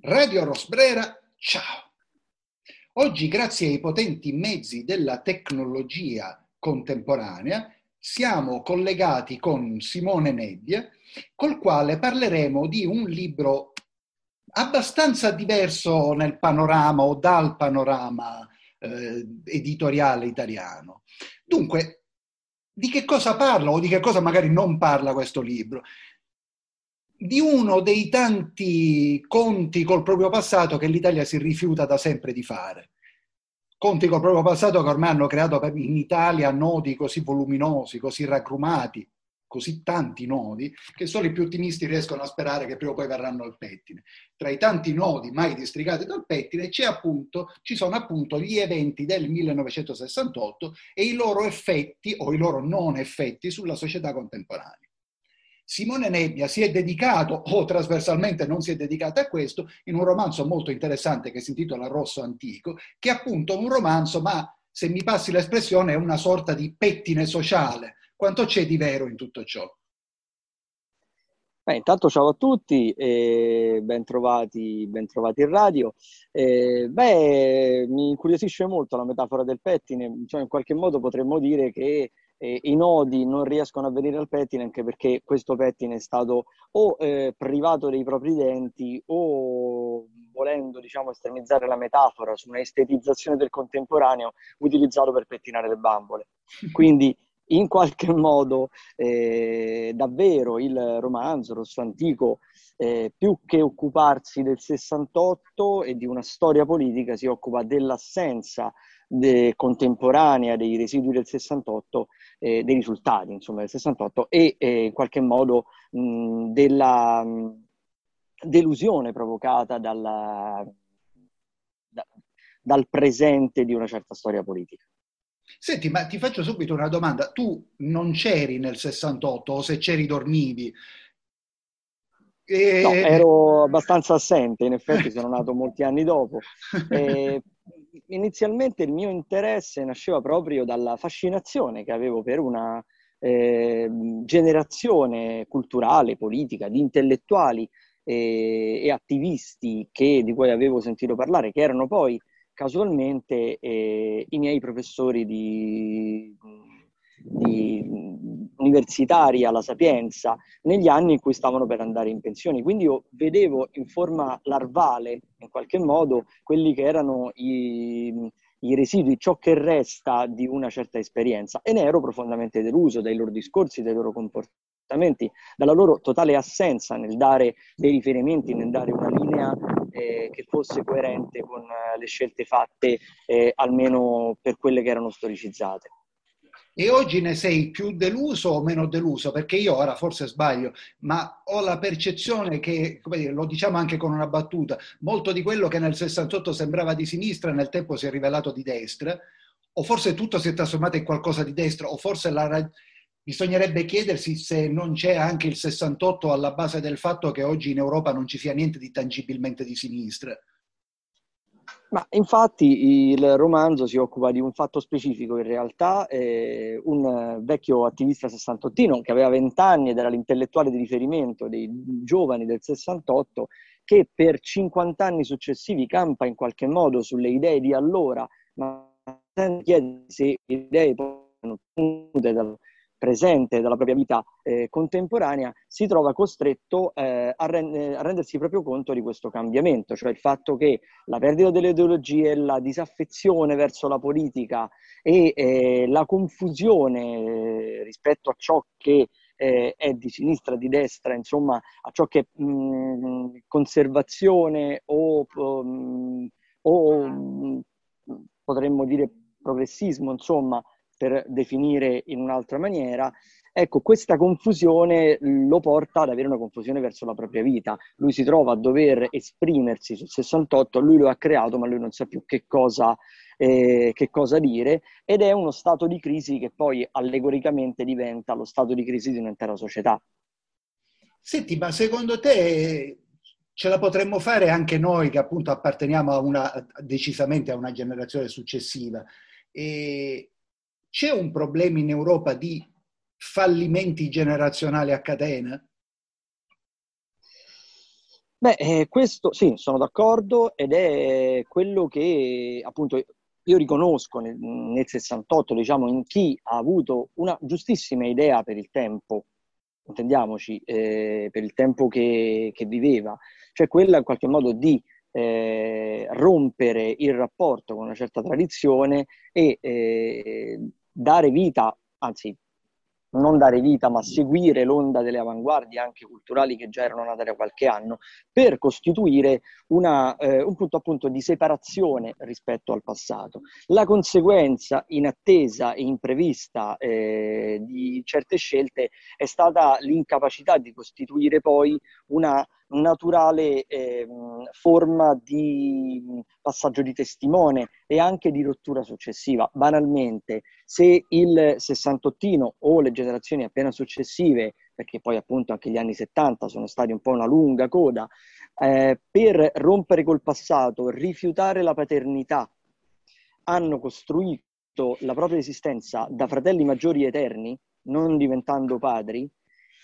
Radio Rosbrera, ciao! Oggi, grazie ai potenti mezzi della tecnologia contemporanea, siamo collegati con Simone Nebbia, col quale parleremo di un libro abbastanza diverso nel panorama o dal panorama eh, editoriale italiano. Dunque, di che cosa parla o di che cosa magari non parla questo libro? Di uno dei tanti conti col proprio passato che l'Italia si rifiuta da sempre di fare. Conti col proprio passato che ormai hanno creato in Italia nodi così voluminosi, così raggrumati, così tanti nodi che solo i più ottimisti riescono a sperare che prima o poi verranno al pettine. Tra i tanti nodi mai districati dal pettine appunto, ci sono appunto gli eventi del 1968 e i loro effetti o i loro non effetti sulla società contemporanea. Simone Nebbia si è dedicato, o trasversalmente non si è dedicato a questo, in un romanzo molto interessante che si intitola Rosso Antico, che è appunto un romanzo, ma se mi passi l'espressione, è una sorta di pettine sociale, quanto c'è di vero in tutto ciò? Beh, intanto ciao a tutti e ben trovati, ben trovati in radio. Eh, beh, mi incuriosisce molto la metafora del pettine, cioè in qualche modo potremmo dire che eh, i nodi non riescono a venire al pettine anche perché questo pettine è stato o eh, privato dei propri denti o volendo diciamo estremizzare la metafora su una estetizzazione del contemporaneo utilizzato per pettinare le bambole. Quindi in qualche modo eh, davvero il romanzo Rosso Antico, eh, più che occuparsi del 68 e di una storia politica, si occupa dell'assenza de- contemporanea dei residui del 68, eh, dei risultati insomma, del 68 e eh, in qualche modo mh, della mh, delusione provocata dalla, da, dal presente di una certa storia politica. Senti, ma ti faccio subito una domanda. Tu non c'eri nel 68 o se c'eri dormivi? E... No, ero abbastanza assente, in effetti sono nato molti anni dopo. E inizialmente il mio interesse nasceva proprio dalla fascinazione che avevo per una eh, generazione culturale, politica, di intellettuali e, e attivisti che, di cui avevo sentito parlare, che erano poi casualmente eh, i miei professori di, di, universitari alla Sapienza negli anni in cui stavano per andare in pensione. Quindi io vedevo in forma larvale, in qualche modo, quelli che erano i, i residui, ciò che resta di una certa esperienza e ne ero profondamente deluso dai loro discorsi, dai loro comportamenti, dalla loro totale assenza nel dare dei riferimenti, nel dare una linea eh, che fosse coerente con eh, le scelte fatte, eh, almeno per quelle che erano storicizzate. E oggi ne sei più deluso o meno deluso? Perché io ora forse sbaglio, ma ho la percezione che, dire, lo diciamo anche con una battuta, molto di quello che nel 68 sembrava di sinistra nel tempo si è rivelato di destra, o forse tutto si è trasformato in qualcosa di destra, o forse la, Bisognerebbe chiedersi se non c'è anche il 68 alla base del fatto che oggi in Europa non ci sia niente di tangibilmente di sinistra. Ma infatti il romanzo si occupa di un fatto specifico, in realtà eh, un vecchio attivista sessantottino che aveva 20 anni ed era l'intellettuale di riferimento dei giovani del 68, che per 50 anni successivi campa in qualche modo sulle idee di allora, ma senza chiedersi se le idee sono venute dal, presente dalla propria vita eh, contemporanea, si trova costretto eh, a, rend- a, rendersi proprio conto di questo cambiamento, cioè il fatto che la perdita delle ideologie, la disaffezione verso la politica e eh, la confusione eh, rispetto a ciò che eh, è di sinistra, di destra, insomma, a ciò che è mh, conservazione o, um, o mh, potremmo dire progressismo, insomma, per definire in un'altra maniera, ecco, questa confusione lo porta ad avere una confusione verso la propria vita. Lui si trova a dover esprimersi sul 68, lui lo ha creato, ma lui non sa più che cosa, eh, che cosa dire, ed è uno stato di crisi che poi allegoricamente diventa lo stato di crisi di un'intera società. Senti, ma secondo te ce la potremmo fare anche noi che appunto apparteniamo a una, decisamente a una generazione successiva? E c'è un problema in Europa di fallimenti generazionali a catena? Beh, eh, questo sì, sono d'accordo ed è quello che appunto io riconosco nel, nel 68, diciamo, in chi ha avuto una giustissima idea per il tempo, intendiamoci, eh, per il tempo che, che, viveva, cioè quella in qualche modo di eh, rompere il rapporto con una certa tradizione e eh, dare vita, anzi non dare vita, ma seguire l'onda delle avanguardie anche culturali che già erano nate da qualche anno, per costituire una, eh, un punto appunto di separazione rispetto al passato. La conseguenza inattesa e imprevista eh, di certe scelte è stata l'incapacità di costituire poi una naturale eh, forma di passaggio di testimone e anche di rottura successiva. Banalmente, se il sessantottino o le generazioni appena successive, perché poi appunto anche gli anni 70 sono stati un po' una lunga coda, eh, per rompere col passato, rifiutare la paternità, hanno costruito la propria esistenza da fratelli maggiori eterni, non diventando padri,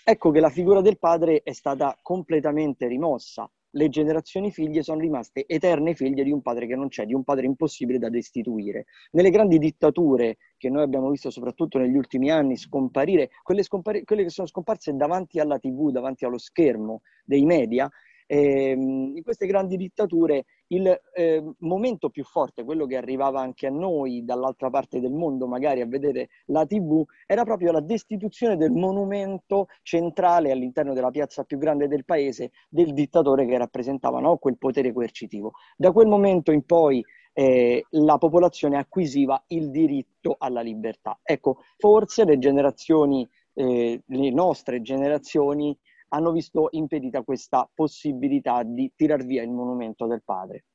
Ecco che la figura del padre è stata completamente rimossa. Le generazioni figlie sono rimaste eterne figlie di un padre che non c'è, di un padre impossibile da destituire. Nelle grandi dittature che noi abbiamo visto soprattutto negli ultimi anni scomparire, quelle, scompari- quelle che sono scomparse davanti alla tv, davanti allo schermo dei media, eh, in queste grandi dittature il eh, momento più forte, quello che arrivava anche a noi dall'altra parte del mondo, magari a vedere la TV, era proprio la destituzione del monumento centrale all'interno della piazza più grande del paese del dittatore che rappresentava no? quel potere coercitivo. Da quel momento in poi eh, la popolazione acquisiva il diritto alla libertà. Ecco, forse le generazioni, eh, le nostre generazioni, hanno visto impedita questa possibilità di tirar via il monumento del padre.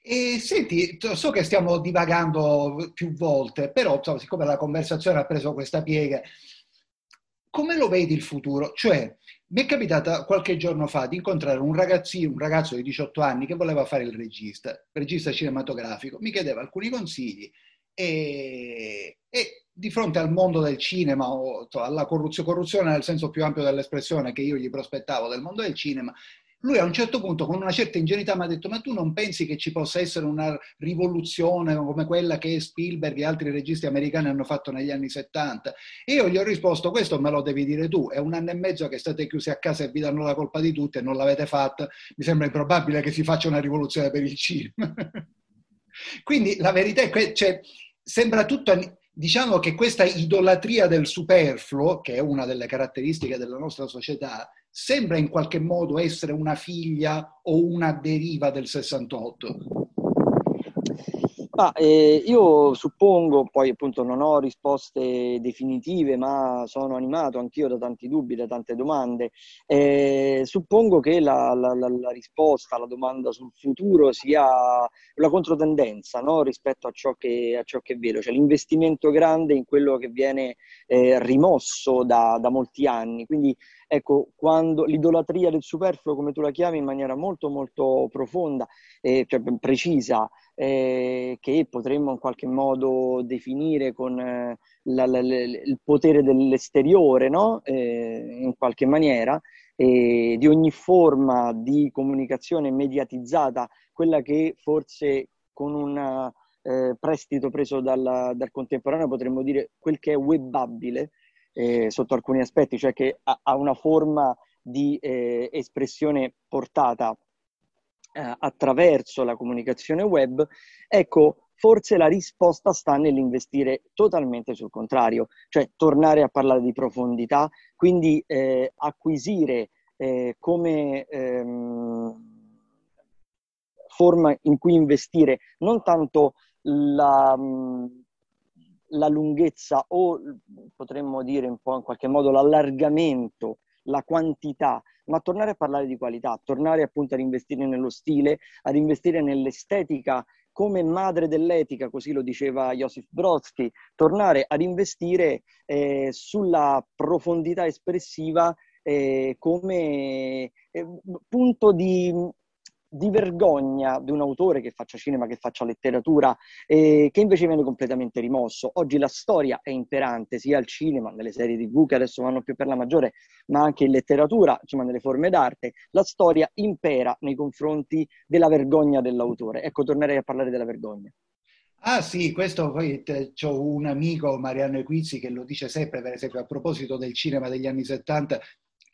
E senti, so che stiamo divagando più volte, però insomma, siccome la conversazione ha preso questa piega, come lo vedi il futuro? Cioè, mi è capitato qualche giorno fa di incontrare un ragazzino, un ragazzo di 18 anni che voleva fare il regista, regista cinematografico, mi chiedeva alcuni consigli e, e di fronte al mondo del cinema o alla corruzione, corruzione nel senso più ampio dell'espressione che io gli prospettavo del mondo del cinema, lui a un certo punto con una certa ingenuità mi ha detto ma tu non pensi che ci possa essere una rivoluzione come quella che Spielberg e altri registi americani hanno fatto negli anni 70? E io gli ho risposto questo me lo devi dire tu, è un anno e mezzo che state chiusi a casa e vi danno la colpa di tutto e non l'avete fatta, mi sembra improbabile che si faccia una rivoluzione per il cinema. Quindi la verità è che cioè, sembra tutto diciamo che questa idolatria del superfluo, che è una delle caratteristiche della nostra società, sembra in qualche modo essere una figlia o una deriva del 68. Ma, eh, io suppongo, poi appunto non ho risposte definitive, ma sono animato anch'io da tanti dubbi, da tante domande. Eh, suppongo che la, la, la, la, risposta alla domanda sul futuro sia una controtendenza no? rispetto a ciò, che, a ciò, che, vedo, cioè l'investimento grande in quello che viene eh, rimosso da, da molti anni. Quindi ecco, quando l'idolatria del superfluo, come tu la chiami, in maniera molto molto profonda, eh, cioè precisa, eh, che potremmo in qualche modo definire con eh, la, la, la, il potere dell'esteriore, no? eh, in qualche maniera, di ogni forma di comunicazione mediatizzata, quella che forse con un eh, prestito preso dal, dal, contemporaneo potremmo dire quel che è webbabile eh, sotto alcuni aspetti, cioè che ha, ha una forma di eh, espressione portata eh, attraverso la comunicazione web, ecco, forse la risposta sta nell'investire totalmente sul contrario, cioè tornare a parlare di profondità, quindi eh, acquisire eh, come ehm, forma in cui investire non tanto la, la lunghezza o potremmo dire un po' in qualche modo l'allargamento, la quantità, ma tornare a parlare di qualità, tornare appunto ad investire nello stile, ad investire nell'estetica come madre dell'etica, così lo diceva Joseph Brodsky, tornare ad investire eh, sulla profondità espressiva eh, come eh, punto di, di vergogna di un autore che faccia cinema, che faccia letteratura, eh, che invece viene completamente rimosso. Oggi la storia è imperante sia al cinema, nelle serie tv che adesso vanno più per la maggiore, ma anche in letteratura, insomma nelle forme d'arte, la storia impera nei confronti della vergogna dell'autore. Ecco, tornerei a parlare della vergogna. Ah sì, questo poi ho un amico, Mariano Equizzi, che lo dice sempre, per esempio, a proposito del cinema degli anni 70,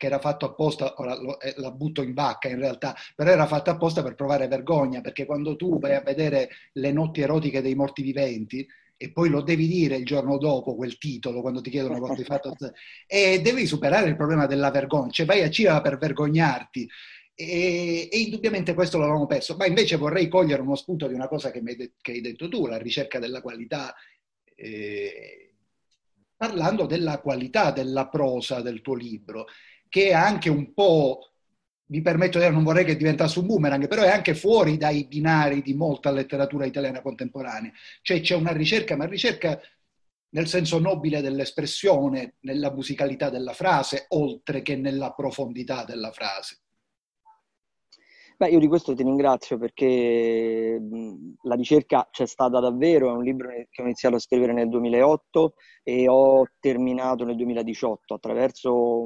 che era fatto apposta, ora lo, eh, la butto in vacca in realtà, però era fatto apposta per provare vergogna, perché quando tu vai a vedere le notti erotiche dei morti viventi, e poi lo devi dire il giorno dopo quel titolo quando ti chiedono cosa hai fatto e devi superare il problema della vergogna, cioè vai a cinema per vergognarti. E, e, indubbiamente questo l'avevamo perso, ma invece vorrei cogliere uno spunto di una cosa che, de- che hai detto tu, la ricerca della qualità, eh, parlando della qualità della prosa del tuo libro che è anche un po', mi permetto di dire, non vorrei che diventasse un boomerang, però è anche fuori dai binari di molta letteratura italiana contemporanea. Cioè c'è una ricerca, ma ricerca nel senso nobile dell'espressione, nella musicalità della frase, oltre che nella profondità della frase. Beh, io di questo ti ringrazio perché la ricerca c'è stata davvero, è un libro che ho iniziato a scrivere nel 2008 e ho terminato nel 2018 attraverso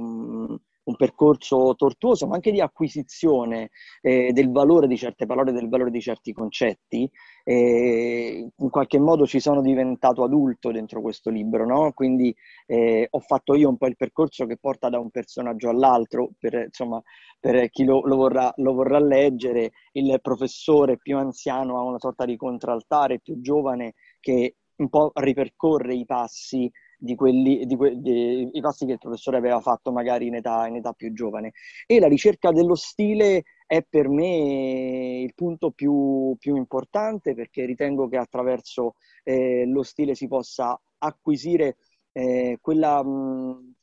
un percorso tortuoso, ma anche di acquisizione eh, del valore di certe parole, del valore di certi concetti. Eh, in qualche modo ci sono diventato adulto dentro questo libro, no? Quindi eh, ho fatto io un po' il percorso che porta da un personaggio all'altro, per, insomma, per chi lo, lo, vorrà, lo vorrà leggere, il professore più anziano ha una sorta di contraltare più giovane che un po' ripercorre i passi di quelli, di que, di, i passi che il professore aveva fatto magari in età, in età più giovane. E la ricerca dello stile è per me il punto più, più importante perché ritengo che attraverso eh, lo stile si possa acquisire eh, quella, mh,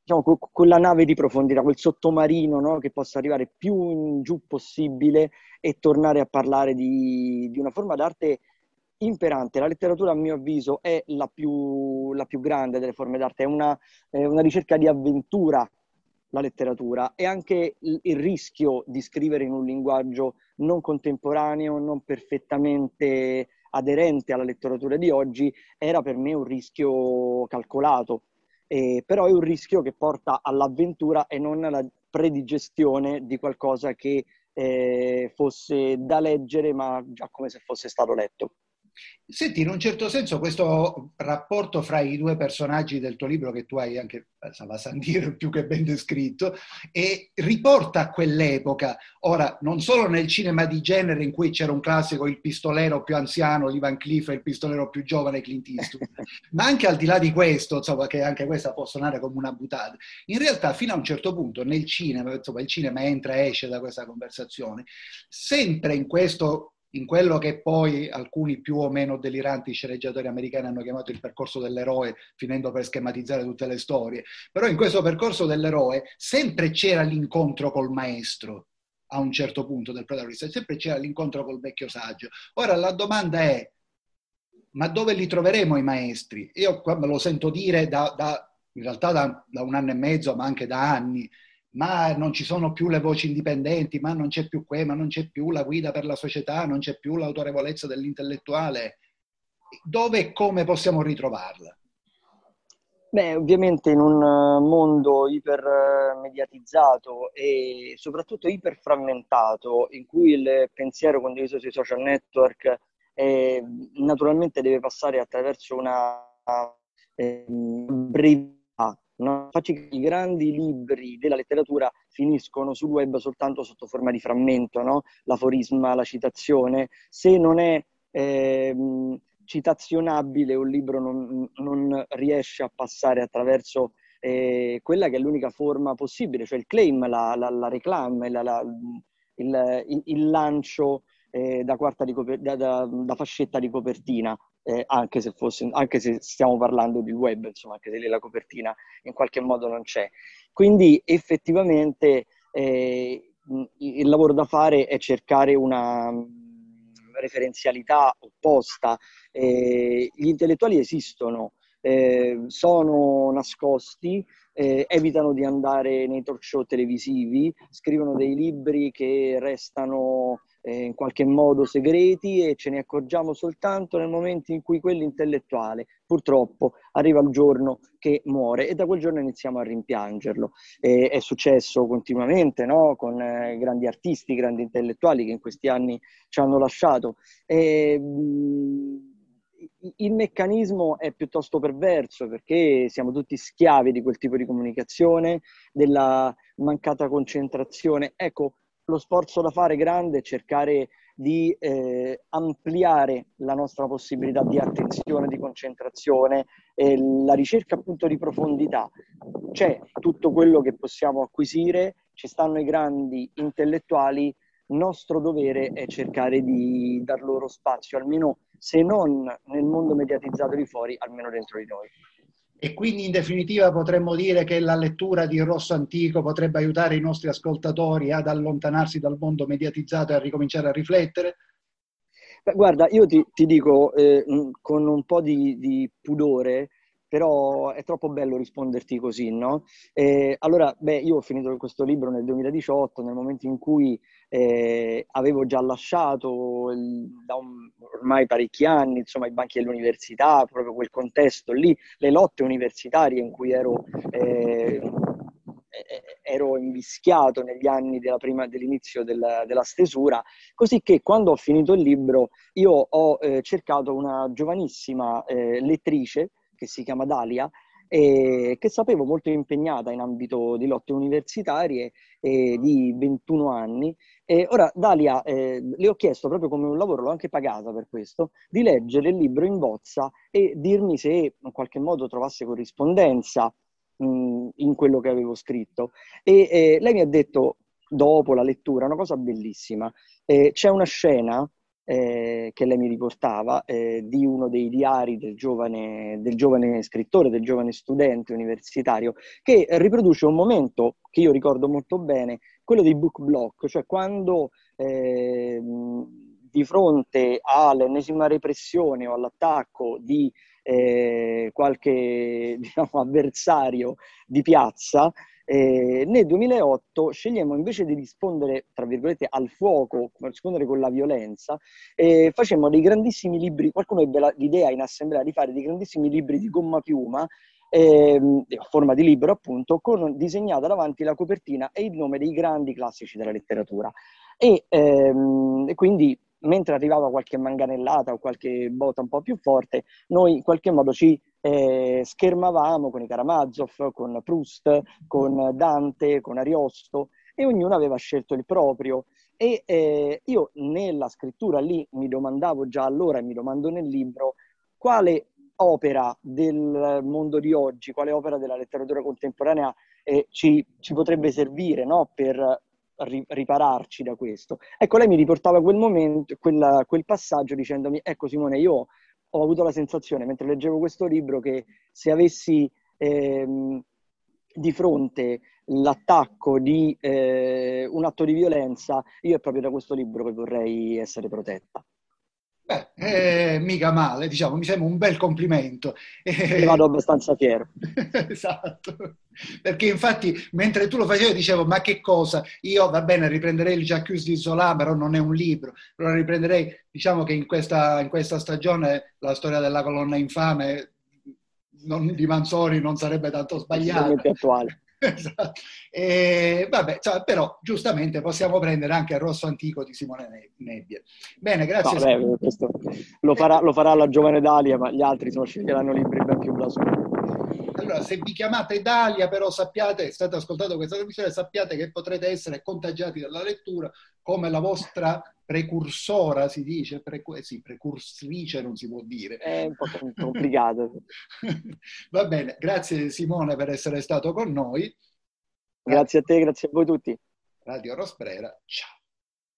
diciamo, quella nave di profondità, quel sottomarino no? che possa arrivare più in giù possibile e tornare a parlare di, di una forma d'arte imperante. La letteratura, a mio avviso, è la più, la più grande delle forme d'arte, è una, è una, ricerca di avventura, la letteratura, e anche il, il, rischio di scrivere in un linguaggio non contemporaneo, non perfettamente aderente alla letteratura di oggi, era per me un rischio calcolato. Eh, però è un rischio che porta all'avventura e non alla predigestione di qualcosa che eh, fosse da leggere, ma già come se fosse stato letto. Senti, in un certo senso questo rapporto fra i due personaggi del tuo libro, che tu hai anche, Sava Sandir, più che ben descritto, e riporta a quell'epoca, ora non solo nel cinema di genere in cui c'era un classico, il pistolero più anziano, Ivan Cliff, e il pistolero più giovane, Clint Eastwood, ma anche al di là di questo, insomma, che anche questa può suonare come una buttata, in realtà fino a un certo punto nel cinema, insomma, il cinema entra e esce da questa conversazione, sempre in questo in quello che poi alcuni più o meno deliranti sceneggiatori americani hanno chiamato il percorso dell'eroe, finendo per schematizzare tutte le storie. Però in questo percorso dell'eroe sempre c'era l'incontro col maestro a un certo punto del protagonista, sempre c'era l'incontro col vecchio saggio. Ora la domanda è, ma dove li troveremo i maestri? Io me lo sento dire da, da in realtà da, da un anno e mezzo, ma anche da anni, ma non ci sono più le voci indipendenti, ma non c'è più que, ma non c'è più la guida per la società, non c'è più l'autorevolezza dell'intellettuale. Dove e come possiamo ritrovarla? Beh, ovviamente in un mondo ipermediatizzato e soprattutto iperframmentato, in cui il pensiero condiviso sui social network eh, naturalmente deve passare attraverso una eh, brevità No? Facci che i grandi libri della letteratura finiscono sul web soltanto sotto forma di frammento, no? l'aforisma, la citazione. Se non è eh, citazionabile, un libro non, non, riesce a passare attraverso eh, quella che è l'unica forma possibile, cioè il claim, la, la, la reclame, la, il, il, lancio eh, da, coper- da, da, da fascetta di copertina eh, anche, se fosse, anche, se stiamo parlando di web, insomma, anche se lì la copertina in qualche modo non c'è. Quindi effettivamente eh, il lavoro da fare è cercare una referenzialità opposta. Eh, gli intellettuali esistono, eh, sono nascosti, eh, evitano di andare nei talk show televisivi, scrivono dei libri che restano eh, in qualche modo segreti e ce ne accorgiamo soltanto nel momento in cui quell'intellettuale purtroppo arriva il giorno che muore e da quel giorno iniziamo a rimpiangerlo. Eh, è successo continuamente no? con eh, grandi artisti, grandi intellettuali che in questi anni ci hanno lasciato. E, mh, il meccanismo è piuttosto perverso perché siamo tutti schiavi di quel tipo di comunicazione, della mancata concentrazione. Ecco, lo sforzo da fare grande è cercare di eh, ampliare la nostra possibilità di attenzione, di concentrazione, eh, la ricerca appunto di profondità. C'è tutto quello che possiamo acquisire, ci stanno i grandi intellettuali, nostro dovere è cercare di dar loro spazio, almeno se non nel mondo mediatizzato di fuori, almeno dentro di noi. E quindi in definitiva potremmo dire che la lettura di Rosso Antico potrebbe aiutare i nostri ascoltatori ad allontanarsi dal mondo mediatizzato e a ricominciare a riflettere? Beh, guarda, io ti, ti dico eh, con un po' di, di pudore, però è troppo bello risponderti così, no? Eh, allora, beh, io ho finito questo libro nel 2018, nel momento in cui eh, avevo già lasciato il, da un, ormai parecchi anni, insomma, i banchi dell'università, proprio quel contesto lì, le lotte universitarie in cui ero, eh, ero invischiato negli anni della prima, dell'inizio della, della, stesura, così che quando ho finito il libro io ho eh, cercato una giovanissima eh, lettrice che si chiama Dalia, e che sapevo molto impegnata in ambito di lotte universitarie eh, di 21 anni. E ora Dalia, eh, le ho chiesto proprio come un lavoro, l'ho anche pagata per questo, di leggere il libro in bozza e dirmi se in qualche modo trovasse corrispondenza mh, in quello che avevo scritto. E eh, lei mi ha detto, dopo la lettura, una cosa bellissima. Eh, c'è una scena eh, che lei mi riportava eh, di uno dei diari del giovane, del giovane, scrittore, del giovane studente universitario, che riproduce un momento che io ricordo molto bene, quello dei book block, cioè quando eh, di fronte all'ennesima repressione o all'attacco di eh, qualche diciamo, avversario di piazza, eh, nel 2008 scegliamo invece di rispondere, tra virgolette, al fuoco, rispondere con la violenza, eh, facemmo dei grandissimi libri, qualcuno ebbe l'idea in assemblea di fare dei grandissimi libri di gomma piuma, ehm, a forma di libro appunto, con disegnata davanti la copertina e il nome dei grandi classici della letteratura. E, ehm, e quindi mentre arrivava qualche manganellata o qualche botta un po' più forte, noi in qualche modo ci eh, schermavamo con i Karamazov, con Proust, con Dante, con Ariosto e ognuno aveva scelto il proprio. E eh, io nella scrittura lì mi domandavo già allora e mi domando nel libro quale opera del mondo di oggi, quale opera della letteratura contemporanea eh, ci, ci, potrebbe servire no? per ripararci da questo. Ecco, lei mi riportava quel momento, quel, quel passaggio dicendomi, ecco Simone, io ho avuto la sensazione, mentre leggevo questo libro, che se avessi ehm, di fronte l'attacco di eh, un atto di violenza, io è proprio da questo libro che vorrei essere protetta. Beh, eh, mica male, diciamo, mi sembra un bel complimento. Ne vado abbastanza fiero. esatto, perché infatti mentre tu lo facevi dicevo, ma che cosa? Io, va bene, riprenderei il Jacques di Zola, però non è un libro. Allora riprenderei, diciamo che in questa, in questa stagione la storia della colonna infame non, di Manzoni non sarebbe tanto sbagliata. attuale. esatto. E, vabbè, cioè, però giustamente possiamo prendere anche il rosso antico di Simone Nebbia. Bene, grazie. No, beh, lo, farà, lo, farà, la giovane Dalia, ma gli altri sono, sceglieranno libri ben più blasoni. Allora, se vi chiamate Dalia, però sappiate, state ascoltando questa trasmissione, sappiate che potrete essere contagiati dalla lettura come la vostra precursora, si dice, precu- sì, precursitrice non si può dire. È un po' complicato. Va bene, grazie Simone per essere stato con noi. Grazie a te, grazie a voi tutti. Radio Rosprera, ciao.